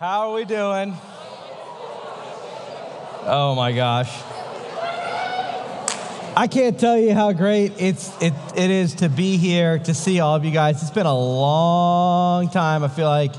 How are we doing? Oh my gosh. I can't tell you how great it's, it, it is to be here, to see all of you guys. It's been a long time, I feel like,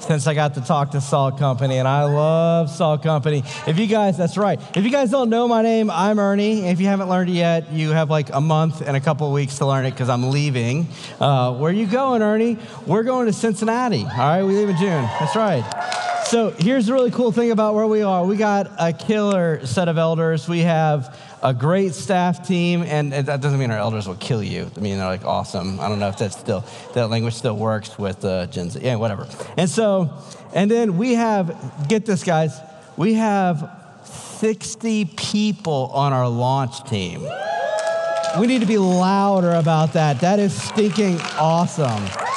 since I got to talk to Salt Company, and I love Salt Company. If you guys, that's right. If you guys don't know my name, I'm Ernie. If you haven't learned it yet, you have like a month and a couple of weeks to learn it because I'm leaving. Uh, where are you going, Ernie? We're going to Cincinnati. All right, we leave in June. That's right. So here's the really cool thing about where we are. We got a killer set of elders. We have a great staff team, and that doesn't mean our elders will kill you. I mean, they're like awesome. I don't know if that's still, that language still works with uh, Gen Z. Yeah, whatever. And so, and then we have, get this, guys, we have 60 people on our launch team. We need to be louder about that. That is stinking awesome.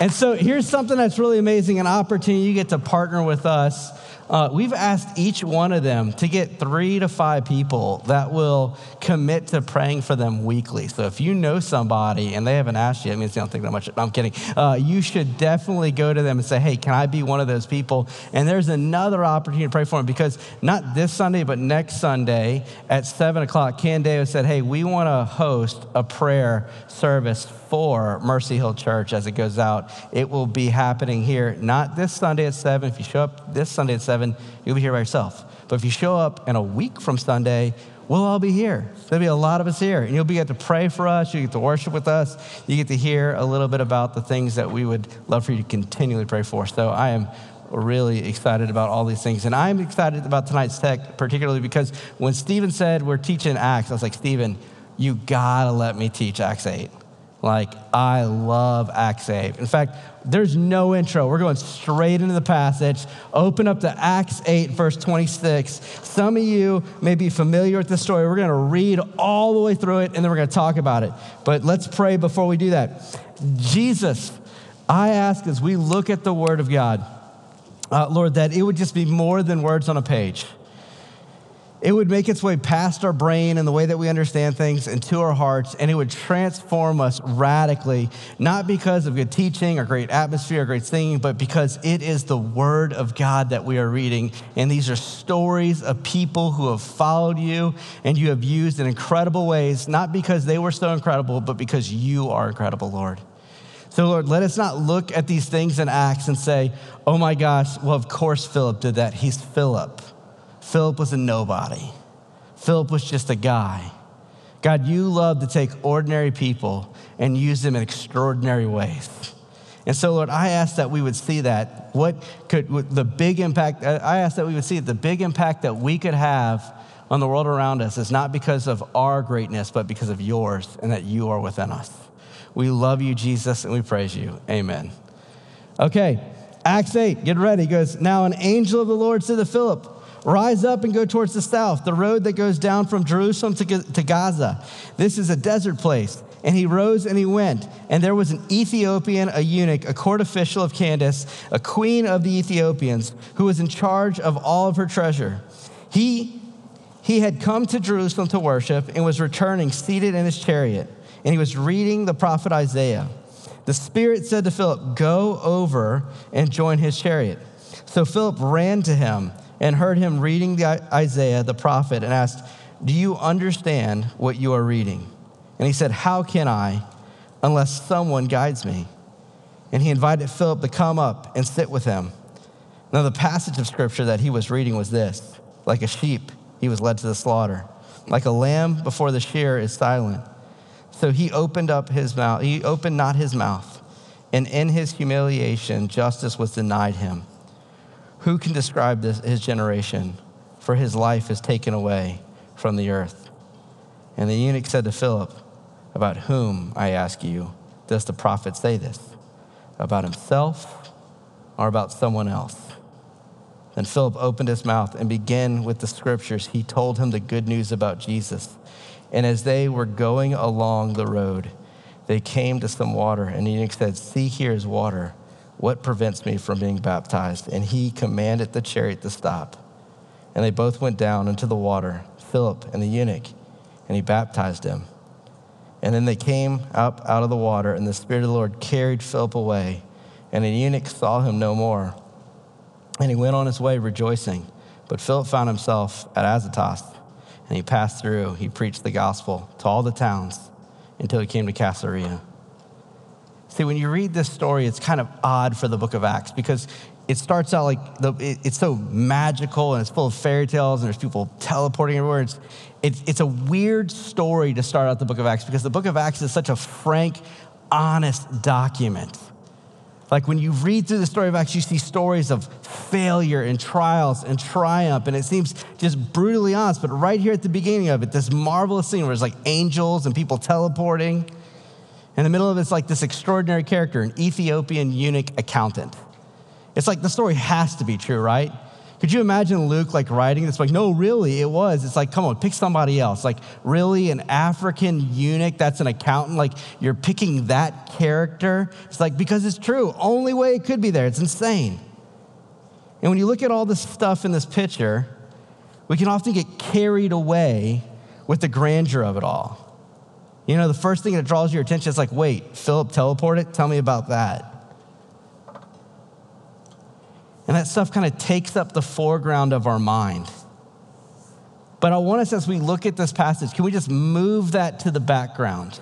And so here's something that's really amazing an opportunity. You get to partner with us uh, we've asked each one of them to get three to five people that will commit to praying for them weekly. So if you know somebody and they haven't asked you, it means they don't think that much. I'm kidding. Uh, you should definitely go to them and say, hey, can I be one of those people? And there's another opportunity to pray for them because not this Sunday, but next Sunday at 7 o'clock, Davis said, hey, we want to host a prayer service for Mercy Hill Church as it goes out. It will be happening here, not this Sunday at 7. If you show up this Sunday at 7, you'll be here by yourself. But if you show up in a week from Sunday, we'll all be here. There'll be a lot of us here. And you'll be able to pray for us. You get to worship with us. You get to hear a little bit about the things that we would love for you to continually pray for. So I am really excited about all these things. And I'm excited about tonight's tech, particularly because when Stephen said we're teaching Acts, I was like, Stephen, you gotta let me teach Acts 8. Like, I love Acts 8. In fact, there's no intro. We're going straight into the passage. Open up to Acts 8, verse 26. Some of you may be familiar with this story. We're going to read all the way through it and then we're going to talk about it. But let's pray before we do that. Jesus, I ask as we look at the Word of God, uh, Lord, that it would just be more than words on a page it would make its way past our brain and the way that we understand things into our hearts, and it would transform us radically, not because of good teaching or great atmosphere or great singing, but because it is the Word of God that we are reading. And these are stories of people who have followed you and you have used in incredible ways, not because they were so incredible, but because you are incredible, Lord. So, Lord, let us not look at these things in Acts and say, oh my gosh, well, of course Philip did that. He's Philip. Philip was a nobody. Philip was just a guy. God, you love to take ordinary people and use them in extraordinary ways. And so, Lord, I ask that we would see that. What could the big impact, uh, I ask that we would see the big impact that we could have on the world around us is not because of our greatness, but because of yours and that you are within us. We love you, Jesus, and we praise you. Amen. Okay, Acts 8, get ready. He goes, Now an angel of the Lord said to Philip, Rise up and go towards the south, the road that goes down from Jerusalem to, to Gaza. This is a desert place. And he rose and he went. And there was an Ethiopian, a eunuch, a court official of Candace, a queen of the Ethiopians, who was in charge of all of her treasure. He, he had come to Jerusalem to worship and was returning seated in his chariot. And he was reading the prophet Isaiah. The Spirit said to Philip, Go over and join his chariot. So Philip ran to him and heard him reading the Isaiah the prophet and asked, Do you understand what you are reading? And he said, How can I unless someone guides me? And he invited Philip to come up and sit with him. Now, the passage of scripture that he was reading was this like a sheep, he was led to the slaughter, like a lamb before the shearer is silent. So he opened up his mouth, he opened not his mouth, and in his humiliation, justice was denied him. Who can describe this, his generation? For his life is taken away from the earth. And the eunuch said to Philip, About whom, I ask you, does the prophet say this? About himself or about someone else? Then Philip opened his mouth and began with the scriptures. He told him the good news about Jesus. And as they were going along the road, they came to some water, and the eunuch said, See, here is water. What prevents me from being baptized? And he commanded the chariot to stop. And they both went down into the water, Philip and the eunuch, and he baptized him. And then they came up out of the water, and the Spirit of the Lord carried Philip away, and the eunuch saw him no more. And he went on his way rejoicing. But Philip found himself at Azotus, and he passed through. He preached the gospel to all the towns until he came to Caesarea. See, when you read this story, it's kind of odd for the book of Acts because it starts out like the, it, it's so magical and it's full of fairy tales and there's people teleporting everywhere. It's, it, it's a weird story to start out the book of Acts because the book of Acts is such a frank, honest document. Like when you read through the story of Acts, you see stories of failure and trials and triumph, and it seems just brutally honest. But right here at the beginning of it, this marvelous scene where it's like angels and people teleporting. In the middle of it's like this extraordinary character, an Ethiopian eunuch accountant. It's like the story has to be true, right? Could you imagine Luke like writing this? Like, no, really, it was. It's like, come on, pick somebody else. Like, really, an African eunuch that's an accountant? Like, you're picking that character? It's like, because it's true. Only way it could be there. It's insane. And when you look at all this stuff in this picture, we can often get carried away with the grandeur of it all. You know, the first thing that draws your attention is like, wait, Philip teleported? Tell me about that. And that stuff kind of takes up the foreground of our mind. But I want us, as we look at this passage, can we just move that to the background?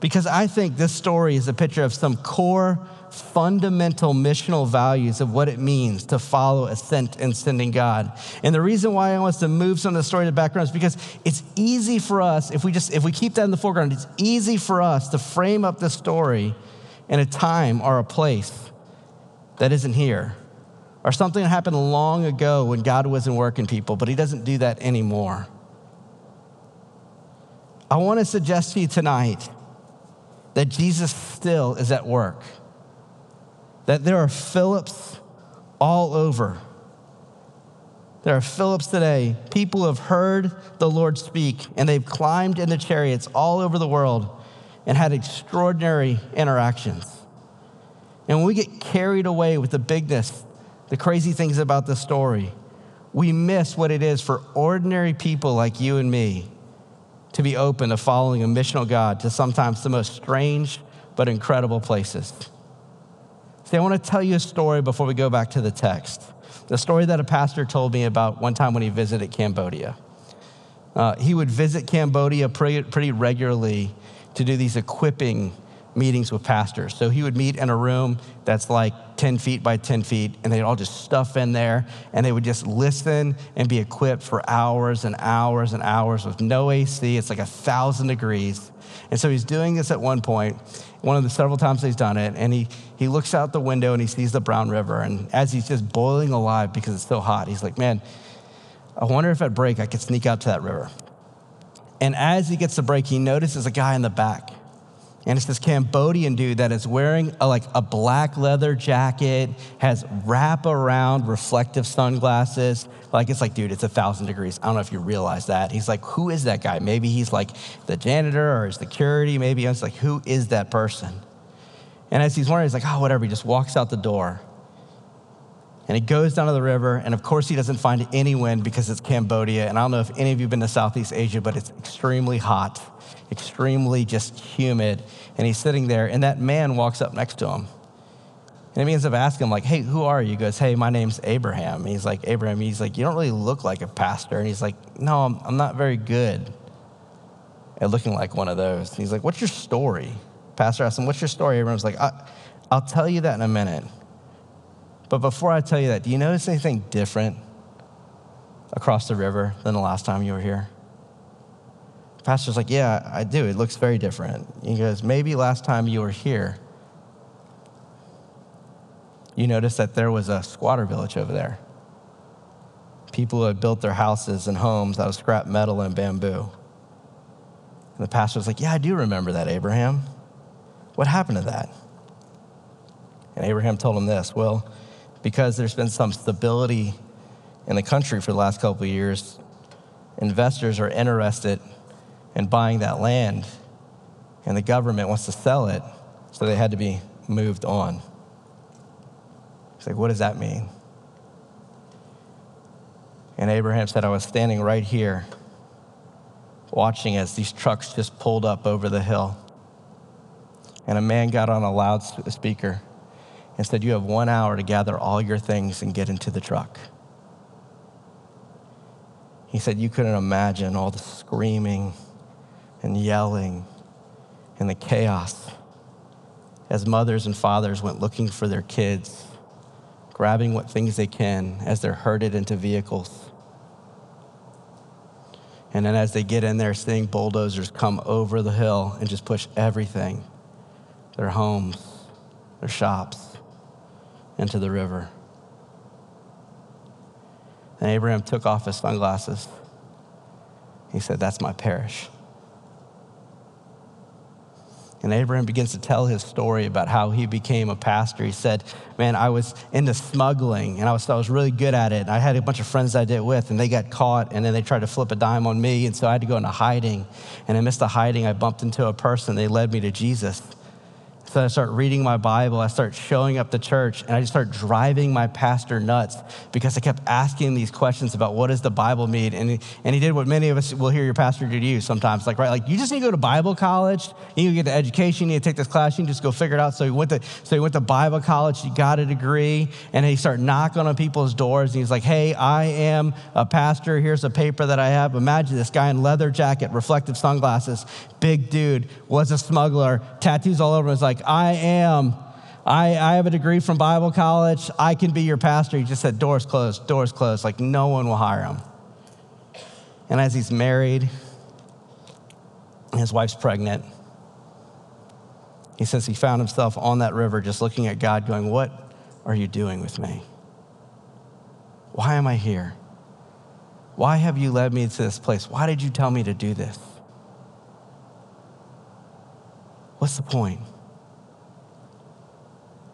Because I think this story is a picture of some core, fundamental missional values of what it means to follow a sent and sending God. And the reason why I want us to move some of the story to the background is because it's easy for us, if we just if we keep that in the foreground, it's easy for us to frame up the story in a time or a place that isn't here, or something that happened long ago when God wasn't working people, but He doesn't do that anymore. I want to suggest to you tonight that Jesus still is at work, that there are Philips all over. There are Philips today, people have heard the Lord speak, and they've climbed into chariots all over the world and had extraordinary interactions. And when we get carried away with the bigness, the crazy things about the story, we miss what it is for ordinary people like you and me to be open to following a missional God to sometimes the most strange but incredible places. See, I want to tell you a story before we go back to the text. The story that a pastor told me about one time when he visited Cambodia. Uh, he would visit Cambodia pretty, pretty regularly to do these equipping meetings with pastors. So he would meet in a room that's like 10 feet by 10 feet, and they'd all just stuff in there, and they would just listen and be equipped for hours and hours and hours with no AC. It's like a thousand degrees. And so he's doing this at one point, one of the several times he's done it, and he, he looks out the window and he sees the Brown River. And as he's just boiling alive because it's so hot, he's like, man, I wonder if at break I could sneak out to that river. And as he gets to break, he notices a guy in the back and it's this Cambodian dude that is wearing a, like a black leather jacket, has wrap around reflective sunglasses. Like it's like, dude, it's a thousand degrees. I don't know if you realize that. He's like, who is that guy? Maybe he's like the janitor or security. Maybe it's like, who is that person? And as he's wondering, he's like, oh, whatever. He just walks out the door. And he goes down to the river, and of course, he doesn't find any wind because it's Cambodia. And I don't know if any of you have been to Southeast Asia, but it's extremely hot extremely just humid. And he's sitting there, and that man walks up next to him. And he begins to ask him, like, hey, who are you? He goes, hey, my name's Abraham. And he's like, Abraham, he's like, you don't really look like a pastor. And he's like, no, I'm, I'm not very good at looking like one of those. And he's like, what's your story? Pastor asked him, what's your story? Abraham's like, I'll tell you that in a minute. But before I tell you that, do you notice anything different across the river than the last time you were here? Pastor's like, Yeah, I do. It looks very different. He goes, Maybe last time you were here, you noticed that there was a squatter village over there. People who had built their houses and homes out of scrap metal and bamboo. And the pastor was like, Yeah, I do remember that, Abraham. What happened to that? And Abraham told him this Well, because there's been some stability in the country for the last couple of years, investors are interested and buying that land, and the government wants to sell it, so they had to be moved on. He's like, What does that mean? And Abraham said, I was standing right here watching as these trucks just pulled up over the hill. And a man got on a loudspeaker and said, You have one hour to gather all your things and get into the truck. He said, You couldn't imagine all the screaming and yelling and the chaos as mothers and fathers went looking for their kids, grabbing what things they can as they're herded into vehicles. And then as they get in there, seeing bulldozers come over the hill and just push everything their homes, their shops into the river. And Abraham took off his sunglasses. He said, That's my parish. And Abraham begins to tell his story about how he became a pastor. He said, Man, I was into smuggling and I was, I was really good at it. And I had a bunch of friends I did it with and they got caught and then they tried to flip a dime on me. And so I had to go into hiding. And amidst the hiding, I bumped into a person. They led me to Jesus. So I start reading my Bible, I start showing up to church, and I just start driving my pastor nuts because I kept asking these questions about what does the Bible mean? And he, and he did what many of us will hear your pastor do to you sometimes, like, right, like you just need to go to Bible college, you need to get the education, you need to take this class, you just go figure it out. So he went to, so he went to Bible college, he got a degree, and he started knocking on people's doors, and he's like, hey, I am a pastor, here's a paper that I have. Imagine this guy in leather jacket, reflective sunglasses, big dude, was a smuggler, tattoos all over him, was like, like, I am. I, I have a degree from Bible college. I can be your pastor. He just said, doors closed, doors closed. Like, no one will hire him. And as he's married, his wife's pregnant, he says he found himself on that river just looking at God, going, What are you doing with me? Why am I here? Why have you led me to this place? Why did you tell me to do this? What's the point?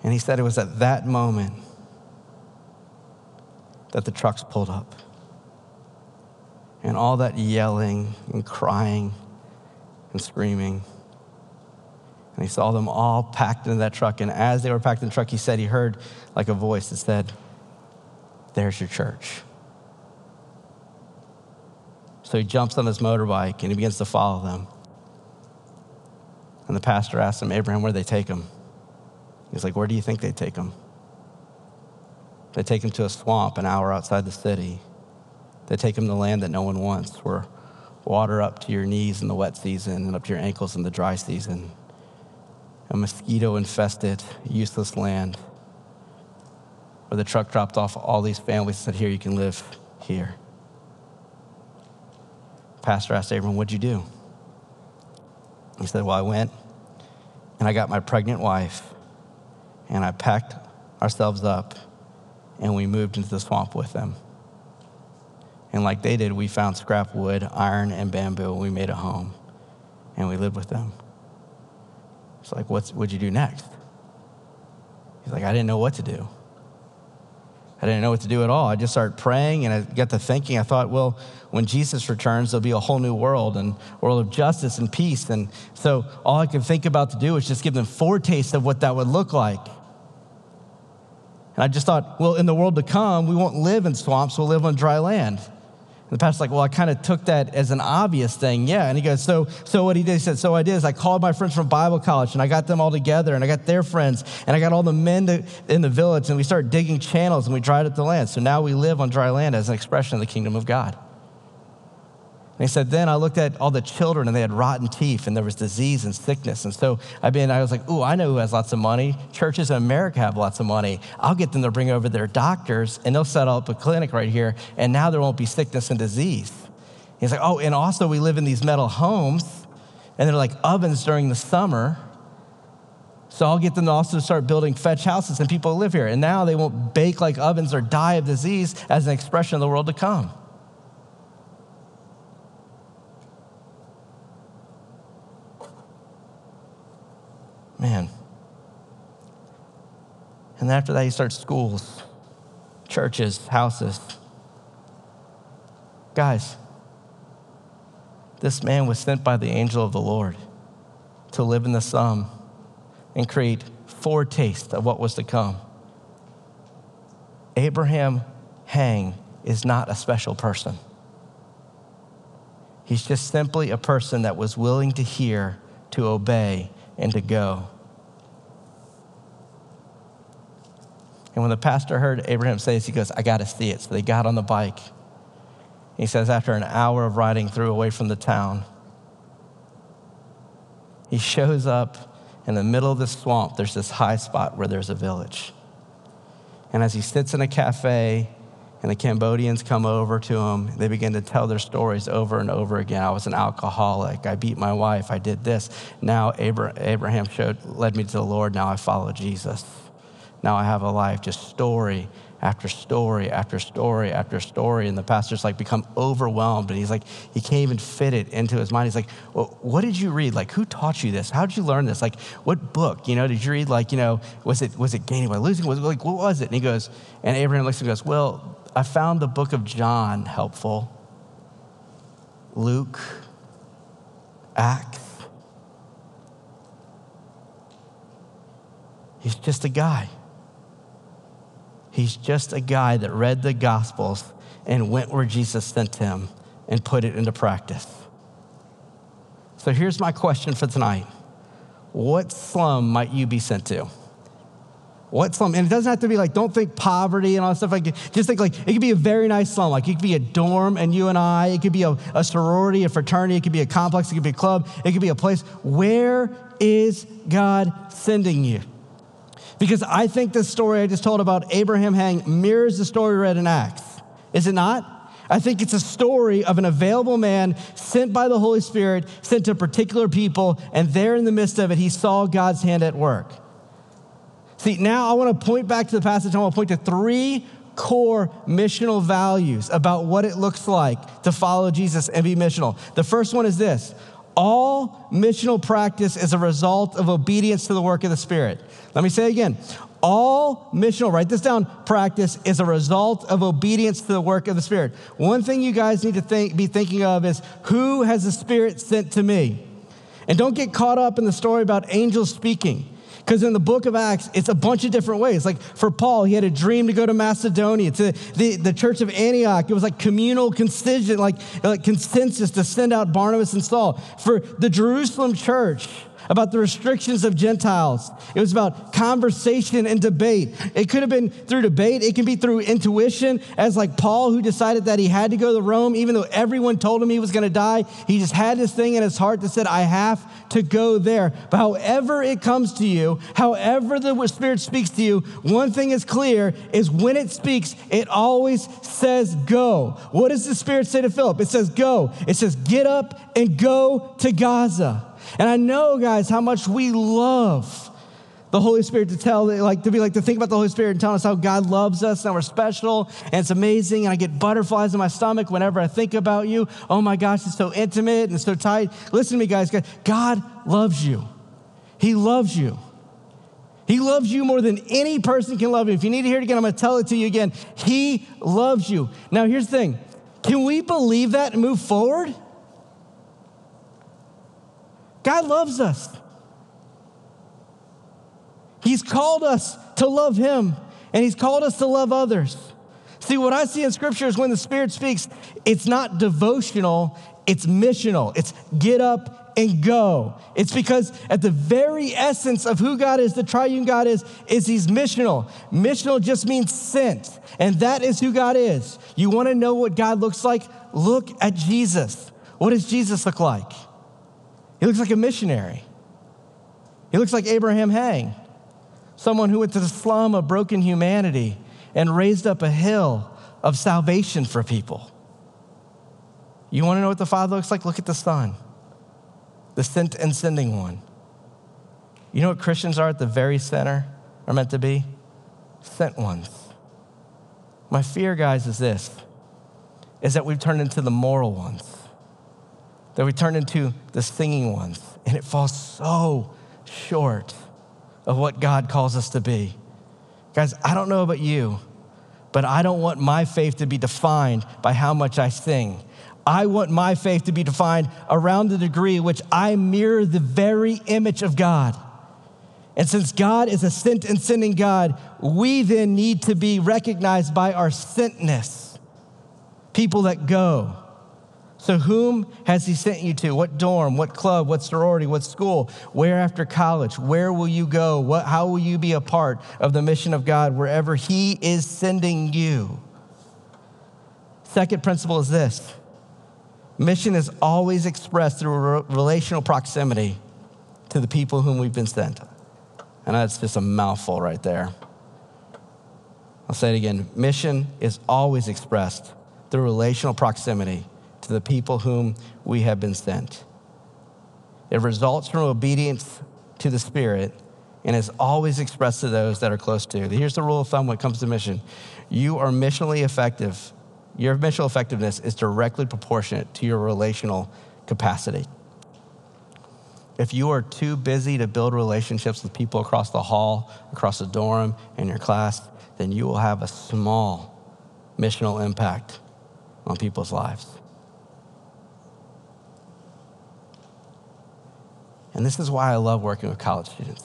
And he said it was at that moment that the trucks pulled up. And all that yelling and crying and screaming. And he saw them all packed into that truck. And as they were packed in the truck, he said he heard like a voice that said, There's your church. So he jumps on his motorbike and he begins to follow them. And the pastor asked him, Abraham, where do they take him? He's like, Where do you think they take him? They take him to a swamp an hour outside the city. They take him to land that no one wants, where water up to your knees in the wet season and up to your ankles in the dry season. A mosquito infested, useless land where the truck dropped off all these families and said, Here, you can live here. Pastor asked Abram, What'd you do? He said, Well, I went and I got my pregnant wife and I packed ourselves up and we moved into the swamp with them. And like they did, we found scrap wood, iron, and bamboo, and we made a home and we lived with them. It's like, what'd you do next? He's like, I didn't know what to do. I didn't know what to do at all. I just started praying and I got to thinking. I thought, well, when Jesus returns, there'll be a whole new world and world of justice and peace. And so all I could think about to do was just give them foretaste of what that would look like. And I just thought, well, in the world to come, we won't live in swamps, we'll live on dry land. The pastor's like, well, I kind of took that as an obvious thing. Yeah. And he goes, so, so what he did, he said, so I did is I called my friends from Bible college and I got them all together and I got their friends and I got all the men to, in the village and we started digging channels and we dried up the land. So now we live on dry land as an expression of the kingdom of God. And he said, then I looked at all the children and they had rotten teeth and there was disease and sickness. And so I mean, I was like, ooh, I know who has lots of money. Churches in America have lots of money. I'll get them to bring over their doctors and they'll set up a clinic right here and now there won't be sickness and disease. He's like, oh, and also we live in these metal homes and they're like ovens during the summer. So I'll get them to also start building fetch houses and people live here. And now they won't bake like ovens or die of disease as an expression of the world to come. Man. And after that, he starts schools, churches, houses. Guys, this man was sent by the angel of the Lord to live in the sum and create foretaste of what was to come. Abraham Hang is not a special person. He's just simply a person that was willing to hear, to obey, and to go. And when the pastor heard Abraham say this, he goes, I got to see it. So they got on the bike. He says, after an hour of riding through away from the town, he shows up in the middle of the swamp. There's this high spot where there's a village. And as he sits in a cafe and the Cambodians come over to him, they begin to tell their stories over and over again. I was an alcoholic. I beat my wife. I did this. Now Abraham showed, led me to the Lord. Now I follow Jesus. Now I have a life, just story after story after story after story. And the pastor's like become overwhelmed. And he's like, he can't even fit it into his mind. He's like, well, what did you read? Like, who taught you this? How did you learn this? Like, what book? You know, did you read like, you know, was it was it gaining by losing? Was it like what was it? And he goes, and Abraham looks and goes, Well, I found the book of John helpful. Luke, Acts. He's just a guy. He's just a guy that read the Gospels and went where Jesus sent him and put it into practice. So here's my question for tonight What slum might you be sent to? What slum? And it doesn't have to be like, don't think poverty and all that stuff like Just think like, it could be a very nice slum. Like, it could be a dorm and you and I. It could be a, a sorority, a fraternity. It could be a complex. It could be a club. It could be a place. Where is God sending you? Because I think this story I just told about Abraham Hang mirrors the story read in Acts. Is it not? I think it's a story of an available man sent by the Holy Spirit, sent to particular people, and there in the midst of it, he saw God's hand at work. See, now I want to point back to the passage. I want to point to three core missional values about what it looks like to follow Jesus and be missional. The first one is this all missional practice is a result of obedience to the work of the Spirit. Let me say again. All missional, write this down, practice is a result of obedience to the work of the Spirit. One thing you guys need to think, be thinking of is who has the Spirit sent to me? And don't get caught up in the story about angels speaking. Because in the book of Acts, it's a bunch of different ways. Like for Paul, he had a dream to go to Macedonia, to the, the church of Antioch. It was like communal concision, like, like consensus to send out Barnabas and Saul. For the Jerusalem church, about the restrictions of Gentiles. It was about conversation and debate. It could have been through debate, it can be through intuition, as like Paul, who decided that he had to go to Rome, even though everyone told him he was going to die. He just had this thing in his heart that said, I have to go there. But however it comes to you, however the Spirit speaks to you, one thing is clear is when it speaks, it always says go. What does the Spirit say to Philip? It says go. It says get up and go to Gaza. And I know, guys, how much we love the Holy Spirit to tell, like to be like to think about the Holy Spirit and telling us how God loves us and we're special and it's amazing. And I get butterflies in my stomach whenever I think about you. Oh my gosh, it's so intimate and so tight. Listen to me, guys. God loves you. He loves you. He loves you more than any person can love you. If you need to hear it again, I'm going to tell it to you again. He loves you. Now, here's the thing can we believe that and move forward? God loves us. He's called us to love Him, and He's called us to love others. See, what I see in Scripture is when the Spirit speaks, it's not devotional, it's missional. It's get up and go. It's because at the very essence of who God is, the triune God is, is He's missional. Missional just means sent, and that is who God is. You want to know what God looks like? Look at Jesus. What does Jesus look like? He looks like a missionary. He looks like Abraham Hang, someone who went to the slum of broken humanity and raised up a hill of salvation for people. You want to know what the Father looks like? Look at the Son, the sent and sending one. You know what Christians are at the very center, are meant to be? Sent ones. My fear, guys, is this is that we've turned into the moral ones that we turn into the singing ones, and it falls so short of what God calls us to be. Guys, I don't know about you, but I don't want my faith to be defined by how much I sing. I want my faith to be defined around the degree which I mirror the very image of God. And since God is a sent and sending God, we then need to be recognized by our sentness. People that go, So, whom has he sent you to? What dorm? What club? What sorority? What school? Where after college? Where will you go? What, how will you be a part of the mission of God wherever he is sending you? Second principle is this mission is always expressed through relational proximity to the people whom we've been sent. And that's just a mouthful right there. I'll say it again mission is always expressed through relational proximity to the people whom we have been sent. It results from obedience to the Spirit and is always expressed to those that are close to. You. Here's the rule of thumb when it comes to mission you are missionally effective. Your missional effectiveness is directly proportionate to your relational capacity. If you are too busy to build relationships with people across the hall, across the dorm, in your class, then you will have a small missional impact on people's lives. And this is why I love working with college students.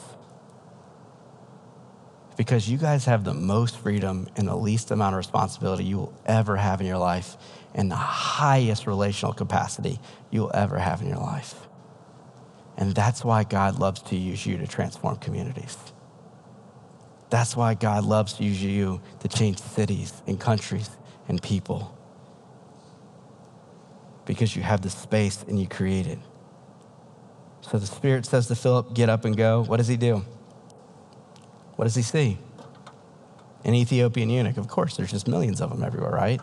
Because you guys have the most freedom and the least amount of responsibility you will ever have in your life, and the highest relational capacity you will ever have in your life. And that's why God loves to use you to transform communities. That's why God loves to use you to change cities and countries and people. Because you have the space and you create it. So the Spirit says to Philip, Get up and go. What does he do? What does he see? An Ethiopian eunuch. Of course, there's just millions of them everywhere, right?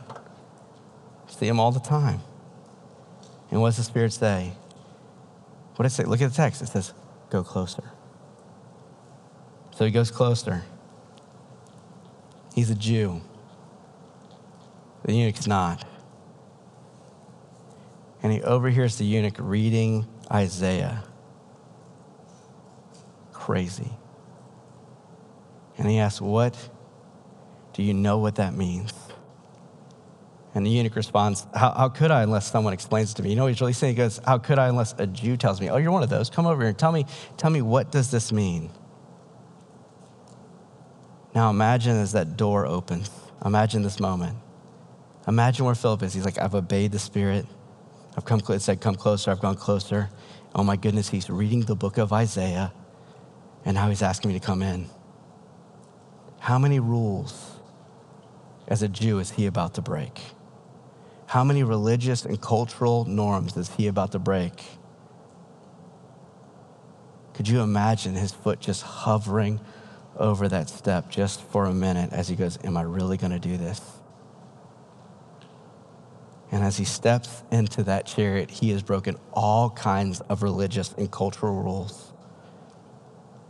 See them all the time. And what does the Spirit say? What does it say? Look at the text. It says, Go closer. So he goes closer. He's a Jew. The eunuch's not. And he overhears the eunuch reading Isaiah. Crazy. And he asks, What do you know what that means? And the eunuch responds, how, how, could I unless someone explains it to me? You know what he's really saying? He goes, How could I unless a Jew tells me, Oh, you're one of those. Come over here and tell me, tell me what does this mean? Now imagine as that door opens. Imagine this moment. Imagine where Philip is. He's like, I've obeyed the Spirit. I've come, it said, come closer. I've gone closer. Oh my goodness, he's reading the book of Isaiah, and now he's asking me to come in. How many rules as a Jew is he about to break? How many religious and cultural norms is he about to break? Could you imagine his foot just hovering over that step just for a minute as he goes, Am I really going to do this? And as he steps into that chariot, he has broken all kinds of religious and cultural rules.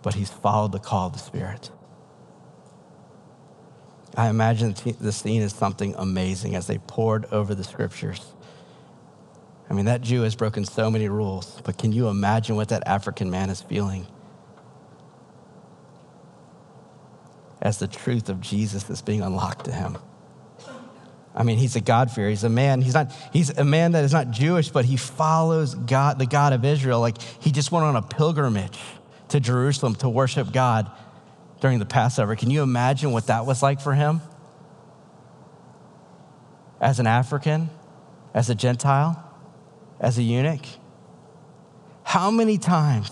But he's followed the call of the Spirit. I imagine the scene is something amazing as they poured over the scriptures. I mean, that Jew has broken so many rules, but can you imagine what that African man is feeling? As the truth of Jesus is being unlocked to him. I mean, he's a God-fearer. He's a man. He's not, he's a man that is not Jewish, but he follows God, the God of Israel. Like he just went on a pilgrimage to Jerusalem to worship God during the Passover. Can you imagine what that was like for him? As an African, as a Gentile, as a eunuch? How many times,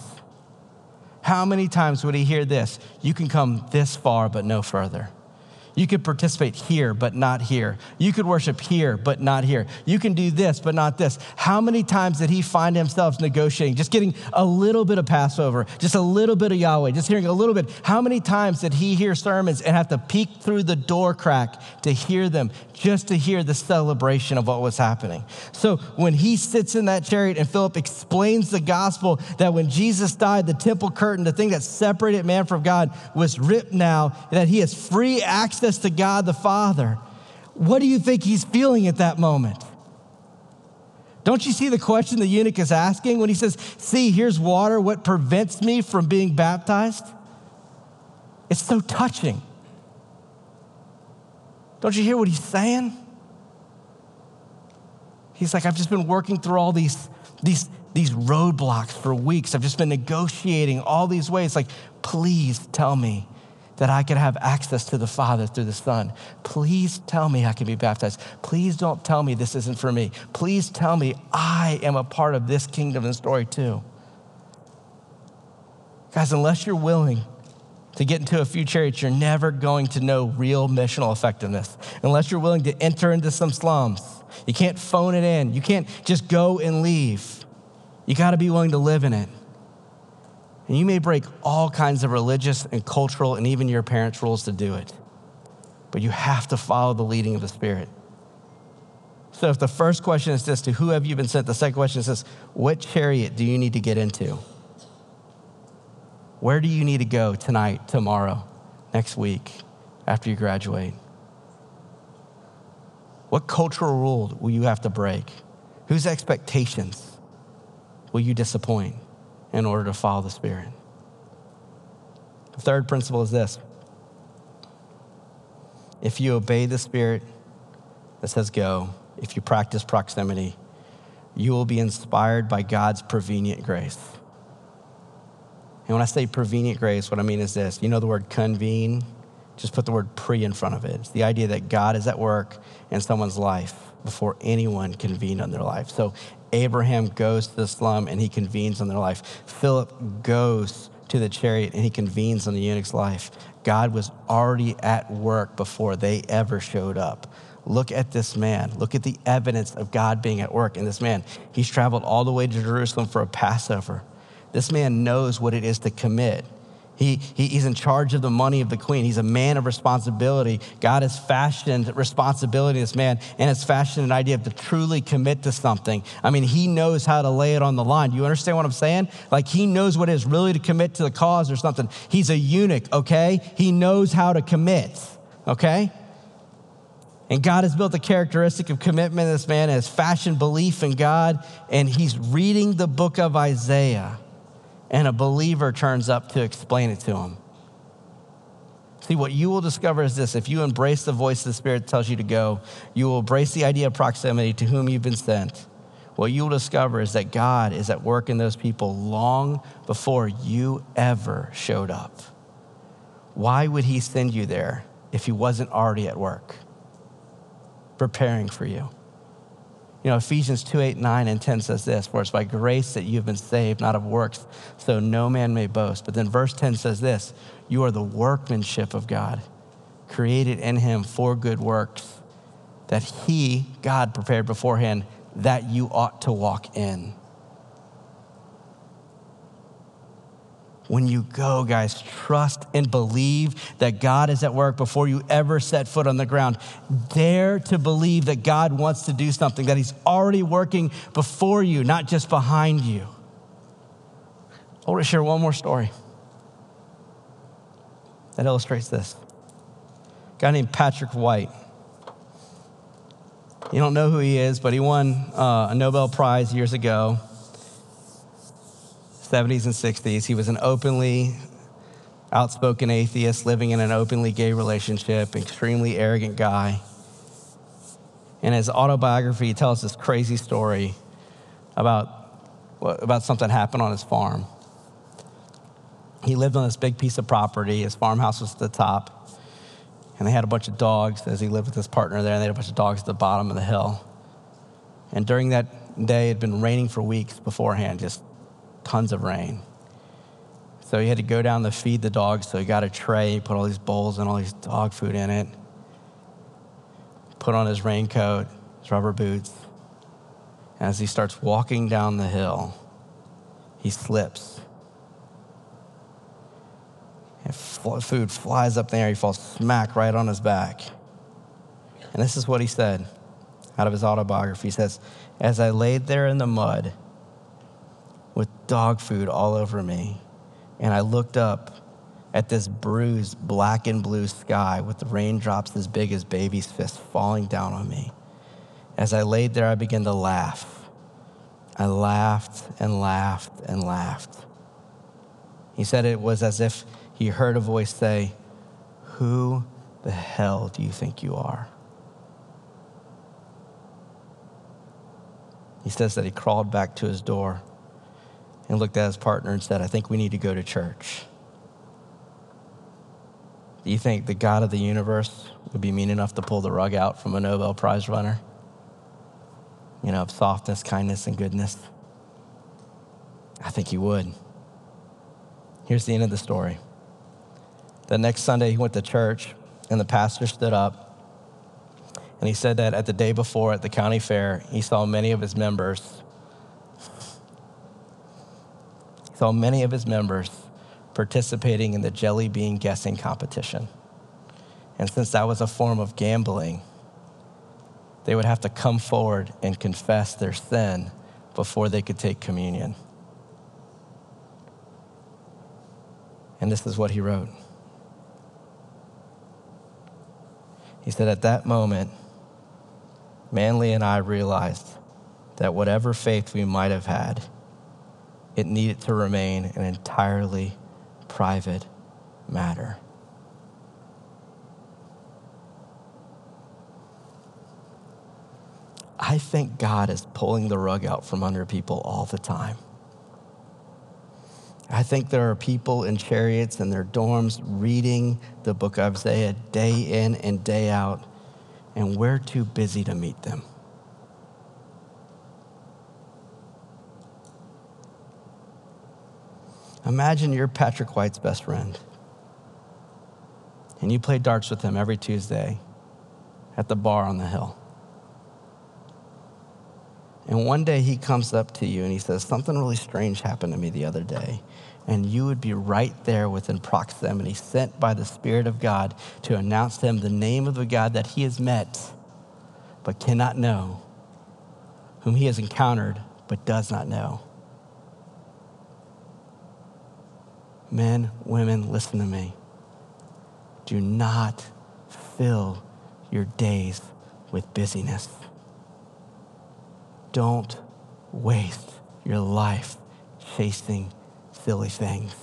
how many times would he hear this? You can come this far, but no further. You could participate here, but not here. You could worship here, but not here. You can do this, but not this. How many times did he find himself negotiating, just getting a little bit of Passover, just a little bit of Yahweh, just hearing a little bit? How many times did he hear sermons and have to peek through the door crack to hear them, just to hear the celebration of what was happening? So when he sits in that chariot and Philip explains the gospel that when Jesus died, the temple curtain, the thing that separated man from God, was ripped now, that he has free access access to God the Father. What do you think he's feeling at that moment? Don't you see the question the eunuch is asking when he says, See, here's water. What prevents me from being baptized? It's so touching. Don't you hear what he's saying? He's like, I've just been working through all these, these, these roadblocks for weeks. I've just been negotiating all these ways. Like, please tell me that I could have access to the Father through the Son. Please tell me I can be baptized. Please don't tell me this isn't for me. Please tell me I am a part of this kingdom and story too. Guys, unless you're willing to get into a few chariots, you're never going to know real missional effectiveness. Unless you're willing to enter into some slums, you can't phone it in. You can't just go and leave. You got to be willing to live in it. And you may break all kinds of religious and cultural and even your parents' rules to do it. But you have to follow the leading of the Spirit. So if the first question is this to who have you been sent, the second question is this what chariot do you need to get into? Where do you need to go tonight, tomorrow, next week, after you graduate? What cultural rule will you have to break? Whose expectations will you disappoint? In order to follow the Spirit. The third principle is this if you obey the Spirit that says go, if you practice proximity, you will be inspired by God's prevenient grace. And when I say prevenient grace, what I mean is this you know the word convene? Just put the word pre in front of it. It's the idea that God is at work in someone's life before anyone convened on their life. So Abraham goes to the slum and he convenes on their life. Philip goes to the chariot and he convenes on the eunuch's life. God was already at work before they ever showed up. Look at this man. Look at the evidence of God being at work in this man. He's traveled all the way to Jerusalem for a Passover. This man knows what it is to commit. He, he, he's in charge of the money of the queen. He's a man of responsibility. God has fashioned responsibility in this man and has fashioned an idea of to truly commit to something. I mean, he knows how to lay it on the line. Do you understand what I'm saying? Like, he knows what it is really to commit to the cause or something. He's a eunuch, okay? He knows how to commit, okay? And God has built a characteristic of commitment in this man, has fashioned belief in God, and he's reading the book of Isaiah and a believer turns up to explain it to him. See, what you will discover is this if you embrace the voice the Spirit tells you to go, you will embrace the idea of proximity to whom you've been sent. What you will discover is that God is at work in those people long before you ever showed up. Why would He send you there if He wasn't already at work, preparing for you? You know, Ephesians 2 8, 9, and 10 says this, for it's by grace that you have been saved, not of works, so no man may boast. But then verse 10 says this you are the workmanship of God, created in him for good works, that he, God, prepared beforehand that you ought to walk in. When you go, guys, trust and believe that God is at work before you ever set foot on the ground. Dare to believe that God wants to do something, that He's already working before you, not just behind you. I want to share one more story that illustrates this. A guy named Patrick White. You don't know who he is, but he won uh, a Nobel Prize years ago 70s and 60s. He was an openly outspoken atheist living in an openly gay relationship, extremely arrogant guy. In his autobiography, he tells this crazy story about, about something happened on his farm. He lived on this big piece of property. His farmhouse was at the top, and they had a bunch of dogs as he lived with his partner there, and they had a bunch of dogs at the bottom of the hill. And during that day, it had been raining for weeks beforehand, just tons of rain. So he had to go down to feed the dogs. So he got a tray, put all these bowls and all these dog food in it, put on his raincoat, his rubber boots. And as he starts walking down the hill, he slips. And food flies up there. He falls smack right on his back. And this is what he said out of his autobiography. He says, As I laid there in the mud, with dog food all over me. And I looked up at this bruised black and blue sky with the raindrops as big as baby's fists falling down on me. As I laid there, I began to laugh. I laughed and laughed and laughed. He said it was as if he heard a voice say, Who the hell do you think you are? He says that he crawled back to his door and looked at his partner and said, I think we need to go to church. Do you think the God of the universe would be mean enough to pull the rug out from a Nobel Prize runner? You know, of softness, kindness, and goodness? I think he would. Here's the end of the story. The next Sunday, he went to church, and the pastor stood up and he said that at the day before at the county fair, he saw many of his members. He saw many of his members participating in the jelly bean guessing competition. And since that was a form of gambling, they would have to come forward and confess their sin before they could take communion. And this is what he wrote. He said, At that moment, Manoly and I realized that whatever faith we might have had, it needed to remain an entirely private matter. I think God is pulling the rug out from under people all the time. I think there are people in chariots and their dorms reading the book of Isaiah day in and day out, and we're too busy to meet them. Imagine you're Patrick White's best friend, and you play darts with him every Tuesday at the bar on the hill. And one day he comes up to you and he says, Something really strange happened to me the other day. And you would be right there within proximity, sent by the Spirit of God to announce to him the name of the God that he has met but cannot know, whom he has encountered but does not know. Men, women, listen to me. Do not fill your days with busyness. Don't waste your life chasing silly things.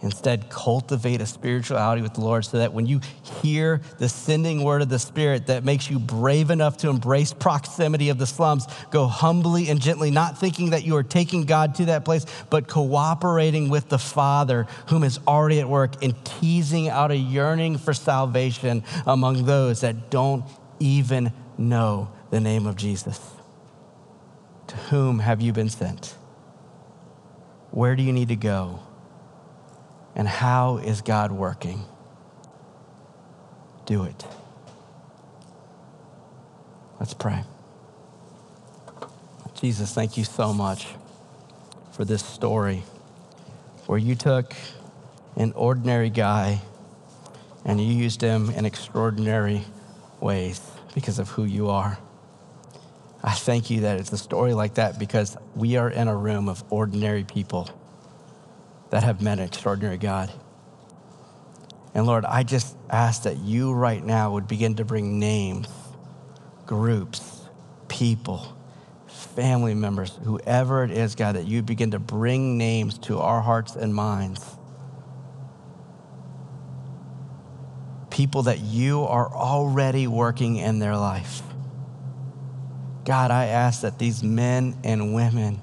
Instead, cultivate a spirituality with the Lord so that when you hear the sending word of the Spirit that makes you brave enough to embrace proximity of the slums, go humbly and gently, not thinking that you are taking God to that place, but cooperating with the Father whom is already at work and teasing out a yearning for salvation among those that don't even know the name of Jesus. To whom have you been sent? Where do you need to go? And how is God working? Do it. Let's pray. Jesus, thank you so much for this story where you took an ordinary guy and you used him in extraordinary ways because of who you are. I thank you that it's a story like that because we are in a room of ordinary people that have met an extraordinary God. And Lord, I just ask that you right now would begin to bring names, groups, people, family members, whoever it is, God, that you begin to bring names to our hearts and minds. People that you are already working in their life. God, I ask that these men and women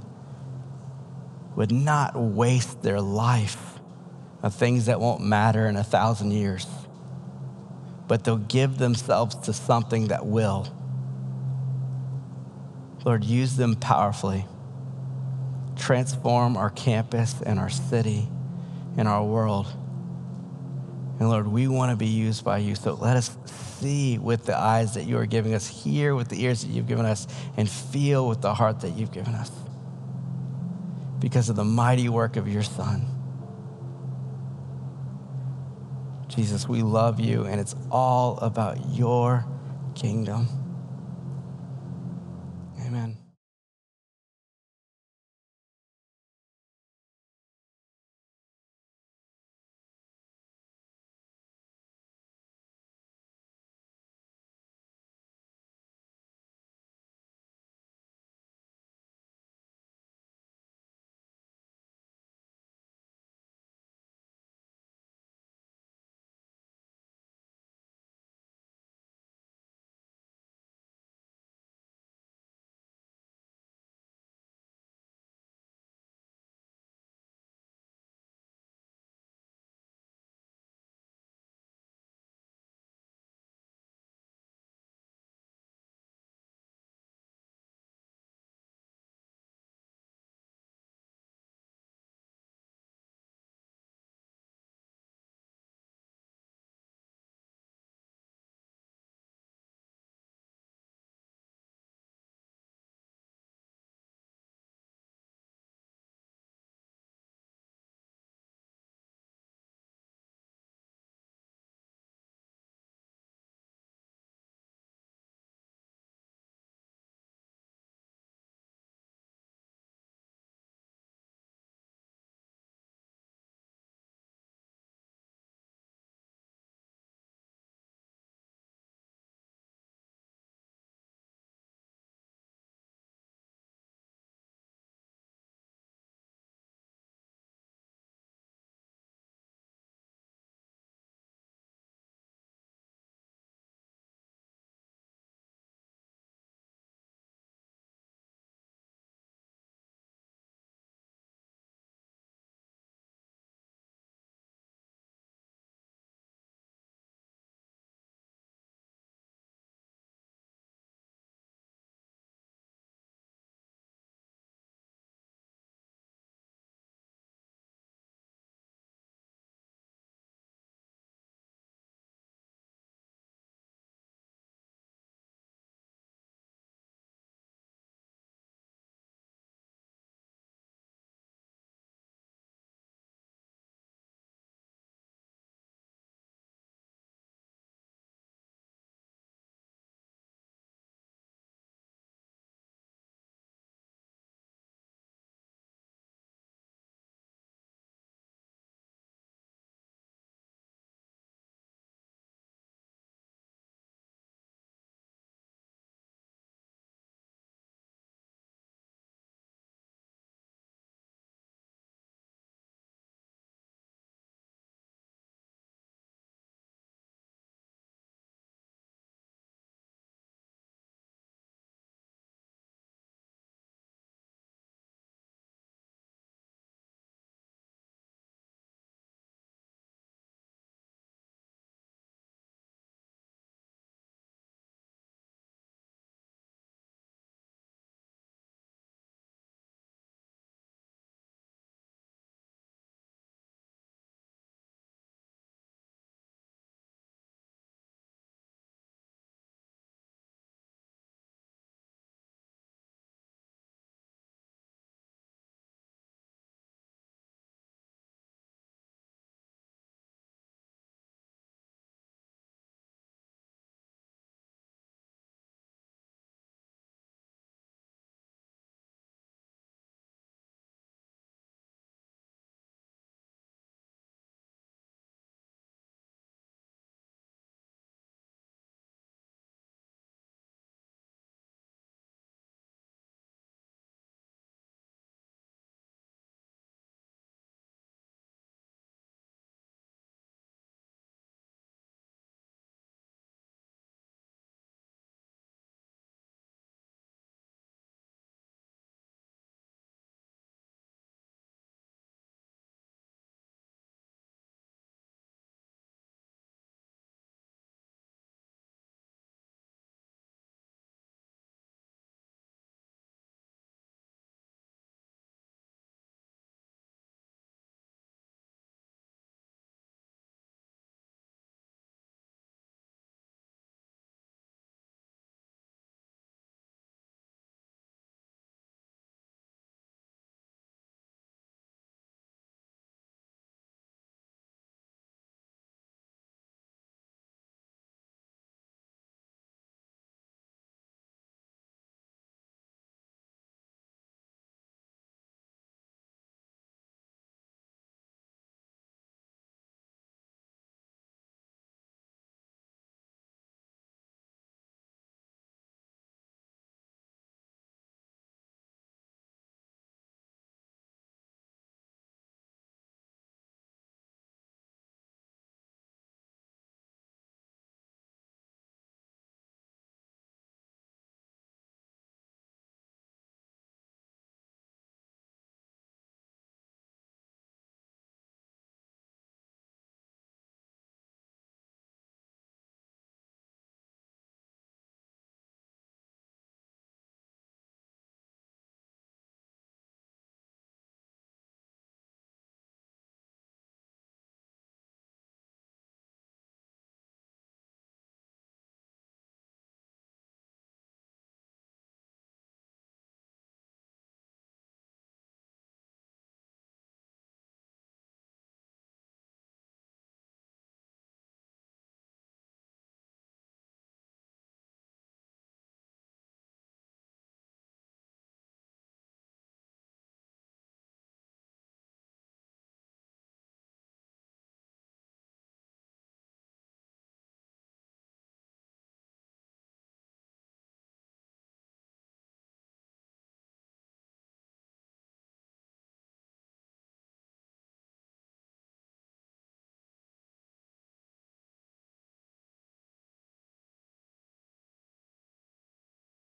would not waste their life on things that won't matter in a thousand years, but they'll give themselves to something that will. Lord, use them powerfully. Transform our campus and our city and our world. And Lord, we want to be used by you. So let us see with the eyes that you are giving us, hear with the ears that you've given us, and feel with the heart that you've given us because of the mighty work of your Son. Jesus, we love you, and it's all about your kingdom.